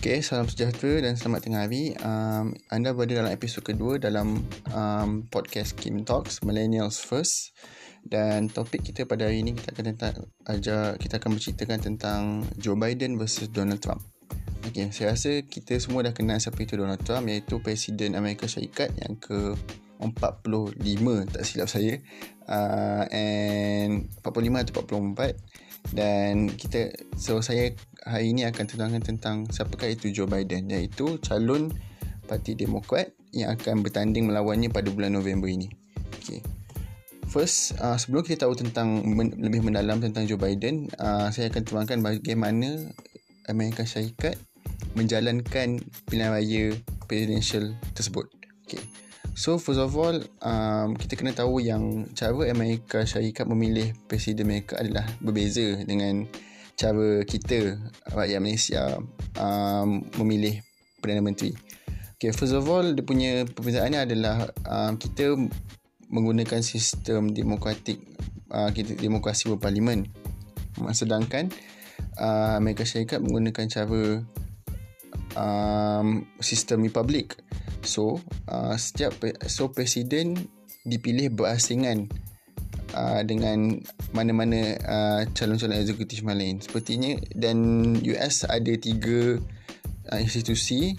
Okay, salam sejahtera dan selamat tengah hari. Um, anda berada dalam episod kedua dalam um, podcast Kim Talks Millennials First. Dan topik kita pada hari ini kita akan tentang aja kita akan berceritakan tentang Joe Biden versus Donald Trump. Okay, saya rasa kita semua dah kenal siapa itu Donald Trump iaitu Presiden Amerika Syarikat yang ke 45 tak silap saya. Uh, and 45 atau 44 dan kita so saya hari ini akan terangkan tentang siapakah itu Joe Biden iaitu calon parti Demokrat yang akan bertanding melawannya pada bulan November ini. Okay. First, uh, sebelum kita tahu tentang men- lebih mendalam tentang Joe Biden, uh, saya akan terangkan bagaimana Amerika Syarikat menjalankan pilihan raya presidential tersebut. So first of all um, Kita kena tahu yang Cara Amerika Syarikat memilih Presiden mereka adalah Berbeza dengan Cara kita Rakyat Malaysia um, Memilih Perdana Menteri. Okay first of all Dia punya perbezaannya adalah um, Kita Menggunakan sistem Demokratik uh, kita Demokrasi berparlimen. Sedangkan uh, Amerika Syarikat Menggunakan cara um, Sistem Republik So uh, setiap so presiden dipilih berasingan uh, dengan mana-mana uh, calon-calon eksekutif lain. Sepertinya dan US ada tiga uh, institusi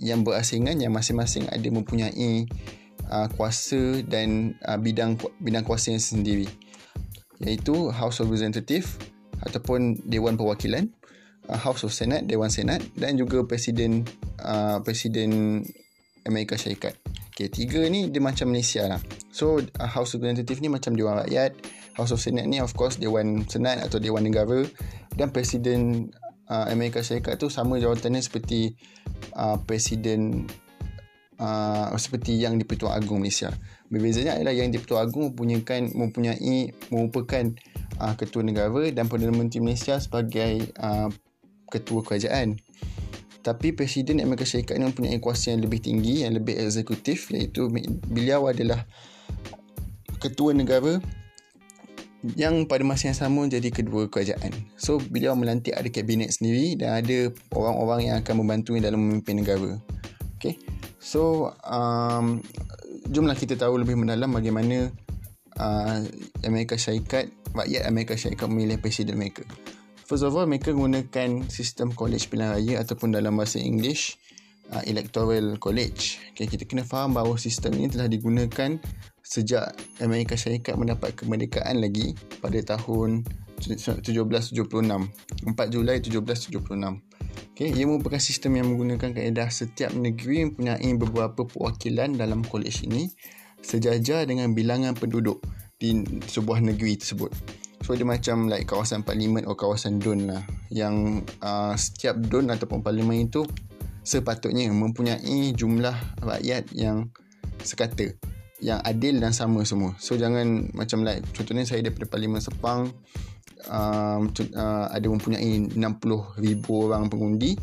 yang berasingan yang masing-masing ada mempunyai uh, kuasa dan uh, bidang bidang kuasa yang sendiri iaitu House of Representative ataupun Dewan Perwakilan uh, House of Senate Dewan Senat dan juga presiden uh, presiden Amerika Syarikat. Okay, tiga ni dia macam Malaysia lah. So, uh, House of Representative ni macam Dewan Rakyat. House of Senate ni of course Dewan Senat atau Dewan Negara. Dan Presiden uh, Amerika Syarikat tu sama jawatannya seperti uh, Presiden uh, seperti yang di Pertuan Agong Malaysia. Berbezanya adalah yang di Pertuan Agong mempunyai, mempunyai merupakan uh, Ketua Negara dan Perdana Menteri Malaysia sebagai uh, Ketua Kerajaan. Tapi Presiden Amerika Syarikat ini mempunyai kuasa yang lebih tinggi, yang lebih eksekutif iaitu beliau adalah ketua negara yang pada masa yang sama jadi kedua kerajaan. So beliau melantik ada kabinet sendiri dan ada orang-orang yang akan membantu dalam memimpin negara. Okay. So um, jomlah kita tahu lebih mendalam bagaimana uh, Amerika Syarikat, rakyat Amerika Syarikat memilih presiden mereka. First of all, mereka gunakan sistem college pilihan raya ataupun dalam bahasa English, uh, electoral college. Okay, kita kena faham bahawa sistem ini telah digunakan sejak Amerika Syarikat mendapat kemerdekaan lagi pada tahun 1776. 4 Julai 1776. Okay, ia merupakan sistem yang menggunakan kaedah setiap negeri mempunyai beberapa perwakilan dalam college ini sejajar dengan bilangan penduduk di sebuah negeri tersebut. So dia macam like kawasan parlimen atau kawasan don lah Yang uh, setiap don ataupun parlimen itu Sepatutnya mempunyai jumlah rakyat yang sekata Yang adil dan sama semua So jangan macam like contohnya saya daripada parlimen Sepang um, uh, Ada mempunyai 60 ribu orang pengundi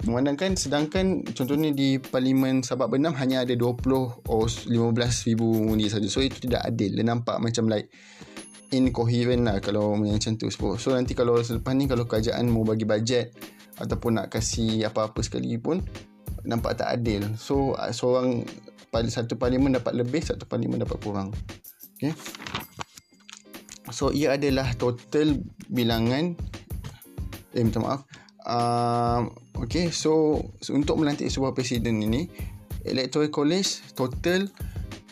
Memandangkan sedangkan contohnya di Parlimen Sabak Benam hanya ada 20 atau 15 ribu pengundi saja. So itu tidak adil. Dia nampak macam like incoherent lah kalau macam tu. So nanti kalau selepas ni kalau kerajaan mau bagi bajet ataupun nak kasih apa-apa sekali pun nampak tak adil. So seorang satu parlimen dapat lebih satu parlimen dapat kurang. Okay. so ia adalah total bilangan. Eh minta maaf. Uh, okay so, so untuk melantik sebuah presiden ini electoral college total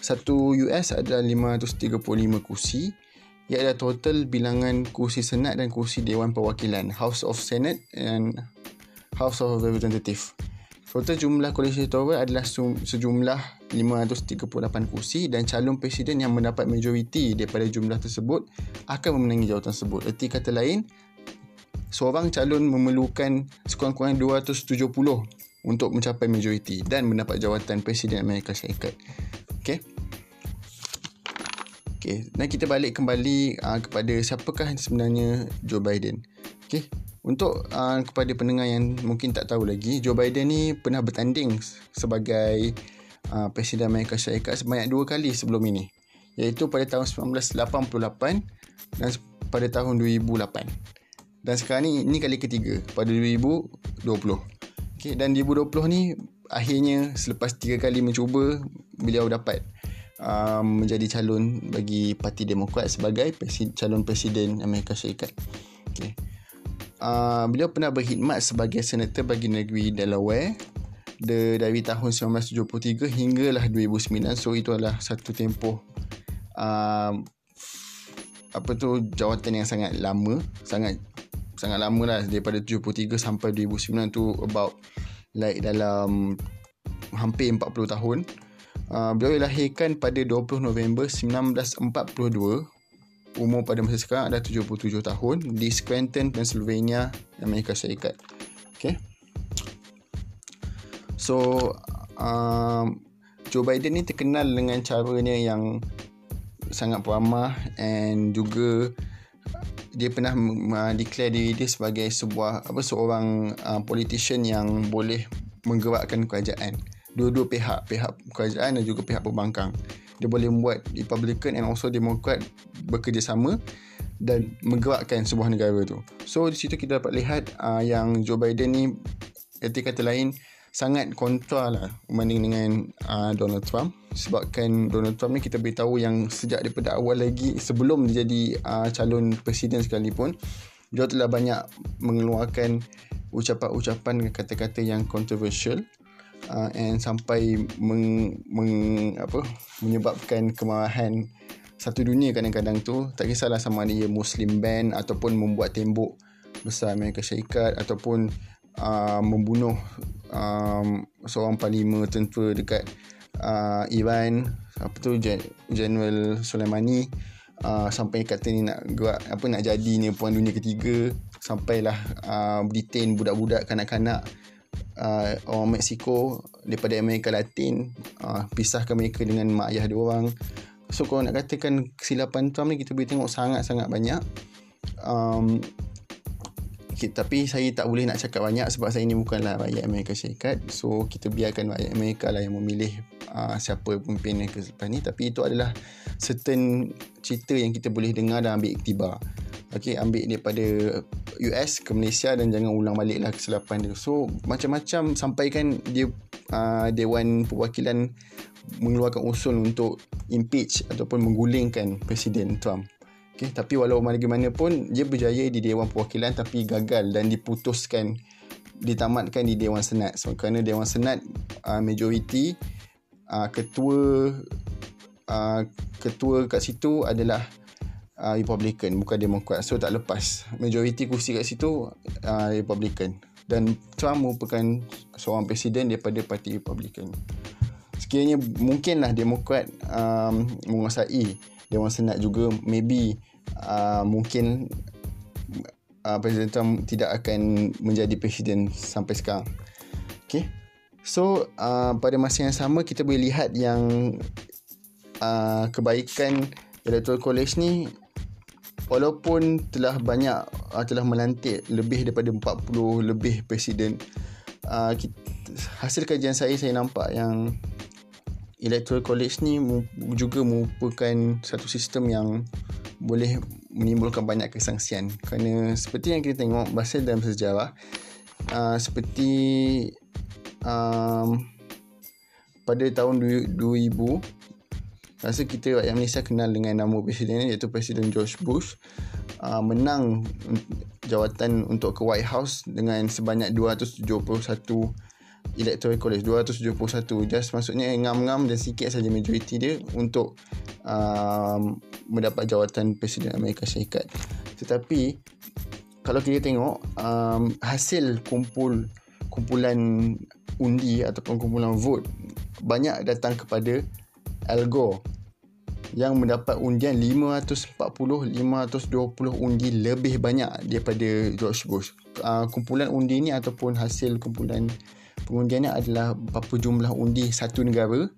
satu US adalah 535 kursi ia adalah total bilangan kursi Senat dan kursi Dewan Perwakilan House of Senate and House of Representative. Total jumlah kolej electoral adalah sejumlah 538 kursi dan calon presiden yang mendapat majoriti daripada jumlah tersebut akan memenangi jawatan tersebut. Erti kata lain, seorang calon memerlukan sekurang-kurangnya 270 untuk mencapai majoriti dan mendapat jawatan presiden Amerika Syarikat. Okay. Okay, dan kita balik kembali uh, kepada siapakah sebenarnya Joe Biden. Okay, untuk uh, kepada pendengar yang mungkin tak tahu lagi, Joe Biden ni pernah bertanding sebagai uh, Presiden Amerika Syarikat sebanyak dua kali sebelum ini. Iaitu pada tahun 1988 dan pada tahun 2008. Dan sekarang ni, ini kali ketiga pada 2020. Okay, dan 2020 ni akhirnya selepas tiga kali mencuba beliau dapat um, menjadi calon bagi Parti Demokrat sebagai presiden, calon presiden Amerika Syarikat. Okay. Uh, beliau pernah berkhidmat sebagai senator bagi negeri Delaware de, dari tahun 1973 hinggalah 2009 so itu adalah satu tempoh uh, apa tu jawatan yang sangat lama sangat sangat lama lah daripada 73 sampai 2009 tu about like dalam hampir 40 tahun uh, beliau dilahirkan pada 20 November 1942 umur pada masa sekarang adalah 77 tahun di Scranton, Pennsylvania, Amerika Syarikat. Okay so um, Joe Biden ni terkenal dengan caranya yang sangat peramah and juga dia pernah uh, declare diri dia sebagai sebuah apa seorang uh, politician yang boleh menggerakkan kerajaan dua-dua pihak. Pihak kerajaan dan juga pihak pembangkang. Dia boleh membuat Republican and also Democrat bekerjasama dan menggerakkan sebuah negara tu. So di situ kita dapat lihat uh, yang Joe Biden ni erti kata lain sangat kontra lah berbanding dengan uh, Donald Trump. Sebabkan Donald Trump ni kita beritahu yang sejak daripada awal lagi sebelum dia jadi uh, calon presiden sekalipun dia telah banyak mengeluarkan ucapan-ucapan kata-kata yang controversial uh, and sampai meng, meng, apa, menyebabkan kemarahan satu dunia kadang-kadang tu. Tak kisahlah sama ada ia Muslim ban ataupun membuat tembok besar Amerika Syarikat ataupun uh, membunuh um, seorang panglima tentera dekat uh, Iran. Apa tu? General Soleimani. Uh, sampai kata ni nak gerak apa nak jadi ni puan dunia ketiga. Sampailah uh, detain budak-budak kanak-kanak uh, orang Mexico daripada Amerika Latin uh, pisahkan mereka dengan mak ayah dia orang. So kalau nak katakan kesilapan Trump ni kita boleh tengok sangat-sangat banyak. Um, okay, tapi saya tak boleh nak cakap banyak sebab saya ni bukanlah rakyat Amerika Syarikat. So kita biarkan rakyat Amerika lah yang memilih uh, siapa pemimpin ke selepas ni. Tapi itu adalah certain cerita yang kita boleh dengar dan ambil iktibar okay, ambil daripada US ke Malaysia dan jangan ulang balik lah kesilapan dia so macam-macam sampaikan dia uh, Dewan Perwakilan mengeluarkan usul untuk impeach ataupun menggulingkan Presiden Trump Okay, tapi walau bagaimanapun dia berjaya di Dewan Perwakilan tapi gagal dan diputuskan ditamatkan di Dewan Senat. So kerana Dewan Senat uh, majoriti uh, ketua uh, ketua kat situ adalah uh, Republican bukan Demokrat. So tak lepas majoriti kursi kat situ uh, Republican dan Trump merupakan seorang presiden daripada parti Republican. Sekiranya mungkinlah Demokrat um, menguasai Dewan Senat juga maybe uh, mungkin uh, Presiden Trump tidak akan menjadi presiden sampai sekarang. Okay. So uh, pada masa yang sama kita boleh lihat yang uh, kebaikan Electoral College ni walaupun telah banyak uh, telah melantik lebih daripada 40 lebih presiden uh, kita, hasil kajian saya saya nampak yang Electoral College ni juga merupakan satu sistem yang boleh menimbulkan banyak kesangsian. Kerana seperti yang kita tengok bahasa dalam sejarah uh, seperti um, pada tahun 2000 rasa kita rakyat Malaysia kenal dengan nama presiden iaitu Presiden George Bush. Uh, menang jawatan untuk ke White House dengan sebanyak 271 Electoral College. 271 just maksudnya ngam-ngam dan sikit saja majoriti dia untuk um, mendapat jawatan Presiden Amerika Syarikat. Tetapi kalau kita tengok um, hasil kumpul kumpulan undi ataupun kumpulan vote banyak datang kepada Al Gore yang mendapat undian 540 520 undi lebih banyak daripada George Bush. Uh, kumpulan undi ni ataupun hasil kumpulan pengundiannya adalah berapa jumlah undi satu negara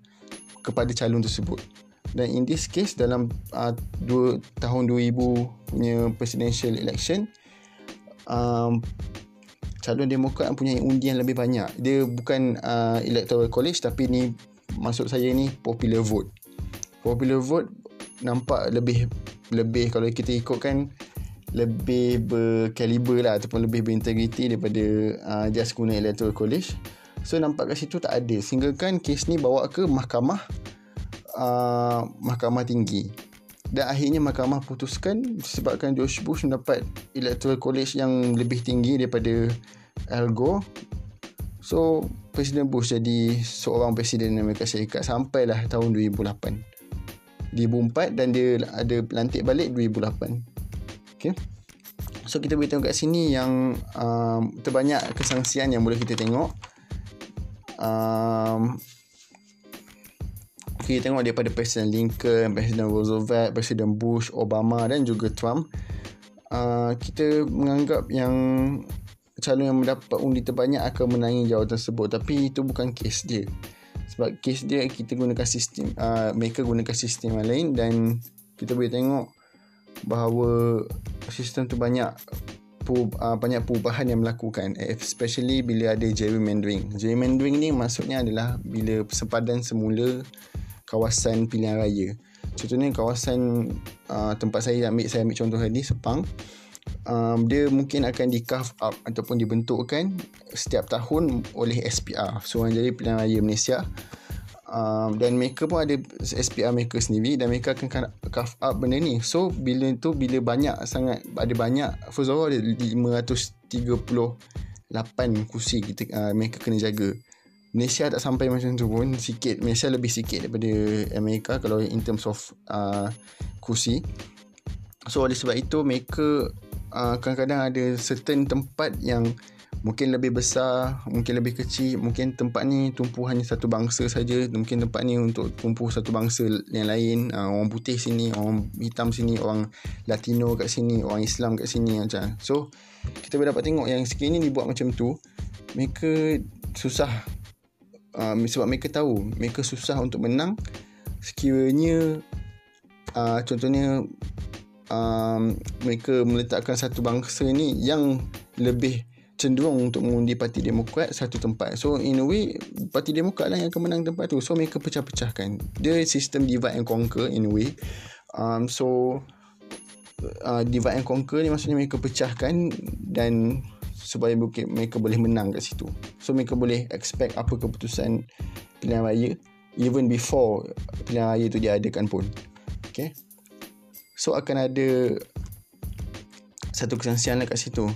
kepada calon tersebut dan in this case dalam uh, dua, tahun 2000 punya presidential election um, calon demokrat punya undian lebih banyak dia bukan uh, electoral college tapi ni maksud saya ni popular vote. Popular vote nampak lebih lebih kalau kita ikutkan lebih berkaliber lah ataupun lebih berintegriti daripada uh, just guna electoral college. So nampak kat situ tak ada. Sehingga kan kes ni bawa ke mahkamah uh, mahkamah tinggi. Dan akhirnya mahkamah putuskan disebabkan George Bush mendapat electoral college yang lebih tinggi daripada Al Gore so Presiden Bush jadi seorang Presiden Amerika Syarikat sampailah tahun 2008 2004 dan dia ada lantik balik 2008 okay. so kita boleh tengok kat sini yang um, terbanyak kesangsian yang boleh kita tengok. Um, kita tengok daripada Presiden Lincoln, Presiden Roosevelt, Presiden Bush, Obama dan juga Trump. Uh, kita menganggap yang calon yang mendapat undi terbanyak akan menangi jawatan tersebut. Tapi itu bukan kes dia. Sebab kes dia kita gunakan sistem uh, mereka gunakan sistem yang lain dan kita boleh tengok bahawa sistem tu banyak uh, banyak perubahan yang melakukan especially bila ada gerrymandering. Gerrymandering ni maksudnya adalah bila sempadan semula kawasan pilihan raya. Contohnya kawasan uh, tempat saya ambil saya ambil contoh tadi Sepang um, dia mungkin akan di carve up ataupun dibentukkan setiap tahun oleh SPR Suruhanjaya Pilihan Raya Malaysia. Um, dan mereka pun ada SPR mereka sendiri dan mereka akan carve up benda ni. So bila tu bila banyak sangat ada banyak first of all ada 538 kursi kita uh, mereka kena jaga. Malaysia tak sampai macam tu pun sikit Malaysia lebih sikit daripada Amerika kalau in terms of uh, kursi. So oleh sebab itu mereka uh, kadang-kadang ada certain tempat yang mungkin lebih besar mungkin lebih kecil mungkin tempat ni tumpu hanya satu bangsa saja mungkin tempat ni untuk tumpu satu bangsa yang lain. Uh, orang putih sini orang hitam sini orang latino kat sini orang Islam kat sini macam. So kita boleh dapat tengok yang sikit ni dibuat macam tu mereka susah. Uh, sebab mereka tahu mereka susah untuk menang. Sekiranya uh, contohnya um, mereka meletakkan satu bangsa ni yang lebih cenderung untuk mengundi parti demokrat satu tempat so in a way parti demokrat lah yang akan menang tempat tu so mereka pecah-pecahkan dia sistem divide and conquer in a way um, so uh, divide and conquer ni maksudnya mereka pecahkan dan supaya mereka boleh menang kat situ. So mereka boleh expect apa keputusan pilihan raya even before pilihan raya tu diadakan pun. Okay. So akan ada satu kesangsian lah kat situ.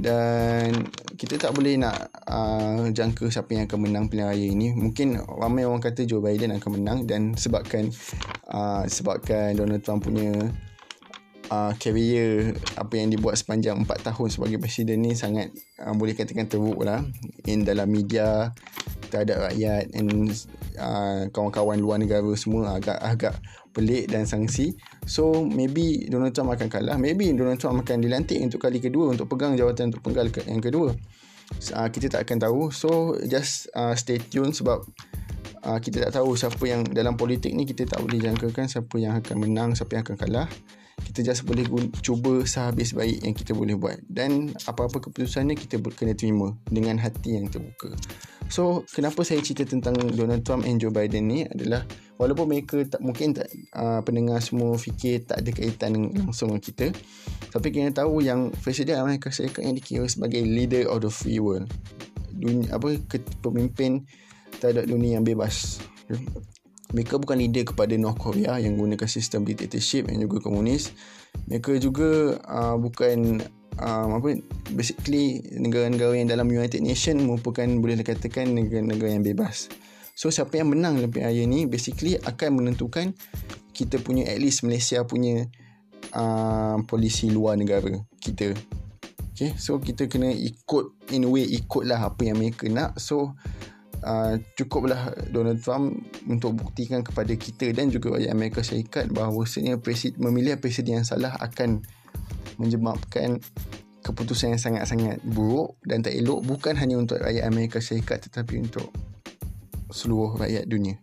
Dan kita tak boleh nak uh, jangka siapa yang akan menang pilihan raya ini. Mungkin ramai orang kata Joe Biden akan menang dan sebabkan uh, sebabkan Donald Trump punya uh, career apa yang dibuat sepanjang 4 tahun sebagai presiden ni sangat uh, boleh katakan teruk lah in dalam media terhadap rakyat and uh, kawan-kawan luar negara semua agak agak pelik dan sangsi. So maybe Donald Trump akan kalah. Maybe Donald Trump akan dilantik untuk kali kedua untuk pegang jawatan untuk penggal yang kedua. Uh, kita tak akan tahu. So just uh, stay tune sebab uh, kita tak tahu siapa yang dalam politik ni kita tak boleh jangkakan siapa yang akan menang siapa yang akan kalah. Kita just boleh guna, cuba sehabis baik yang kita boleh buat. Dan apa-apa keputusannya kita kena terima dengan hati yang terbuka so kenapa saya cerita tentang Donald Trump and Joe Biden ni adalah walaupun mereka tak mungkin tak uh, pendengar semua fikir tak ada kaitan langsung dengan kita tapi kena tahu yang Presiden Amerika Syarikat yang dikira sebagai leader of the free world. Dunia, apa pemimpin terhadap dunia yang bebas. Mereka bukan leader kepada North Korea yang gunakan sistem dictatorship yang juga komunis mereka juga uh, bukan um, apa basically negara-negara yang dalam United Nation merupakan boleh dikatakan negara-negara yang bebas. So siapa yang menang dalam PIA ni basically akan menentukan kita punya at least Malaysia punya uh, polisi luar negara kita. Okay so kita kena ikut in a way ikutlah apa yang mereka nak. So uh, cukuplah Donald Trump untuk buktikan kepada kita dan juga rakyat Amerika Syarikat bahawa presiden, memilih presiden yang salah akan menyebabkan keputusan yang sangat-sangat buruk dan tak elok bukan hanya untuk rakyat Amerika Syarikat tetapi untuk seluruh rakyat dunia.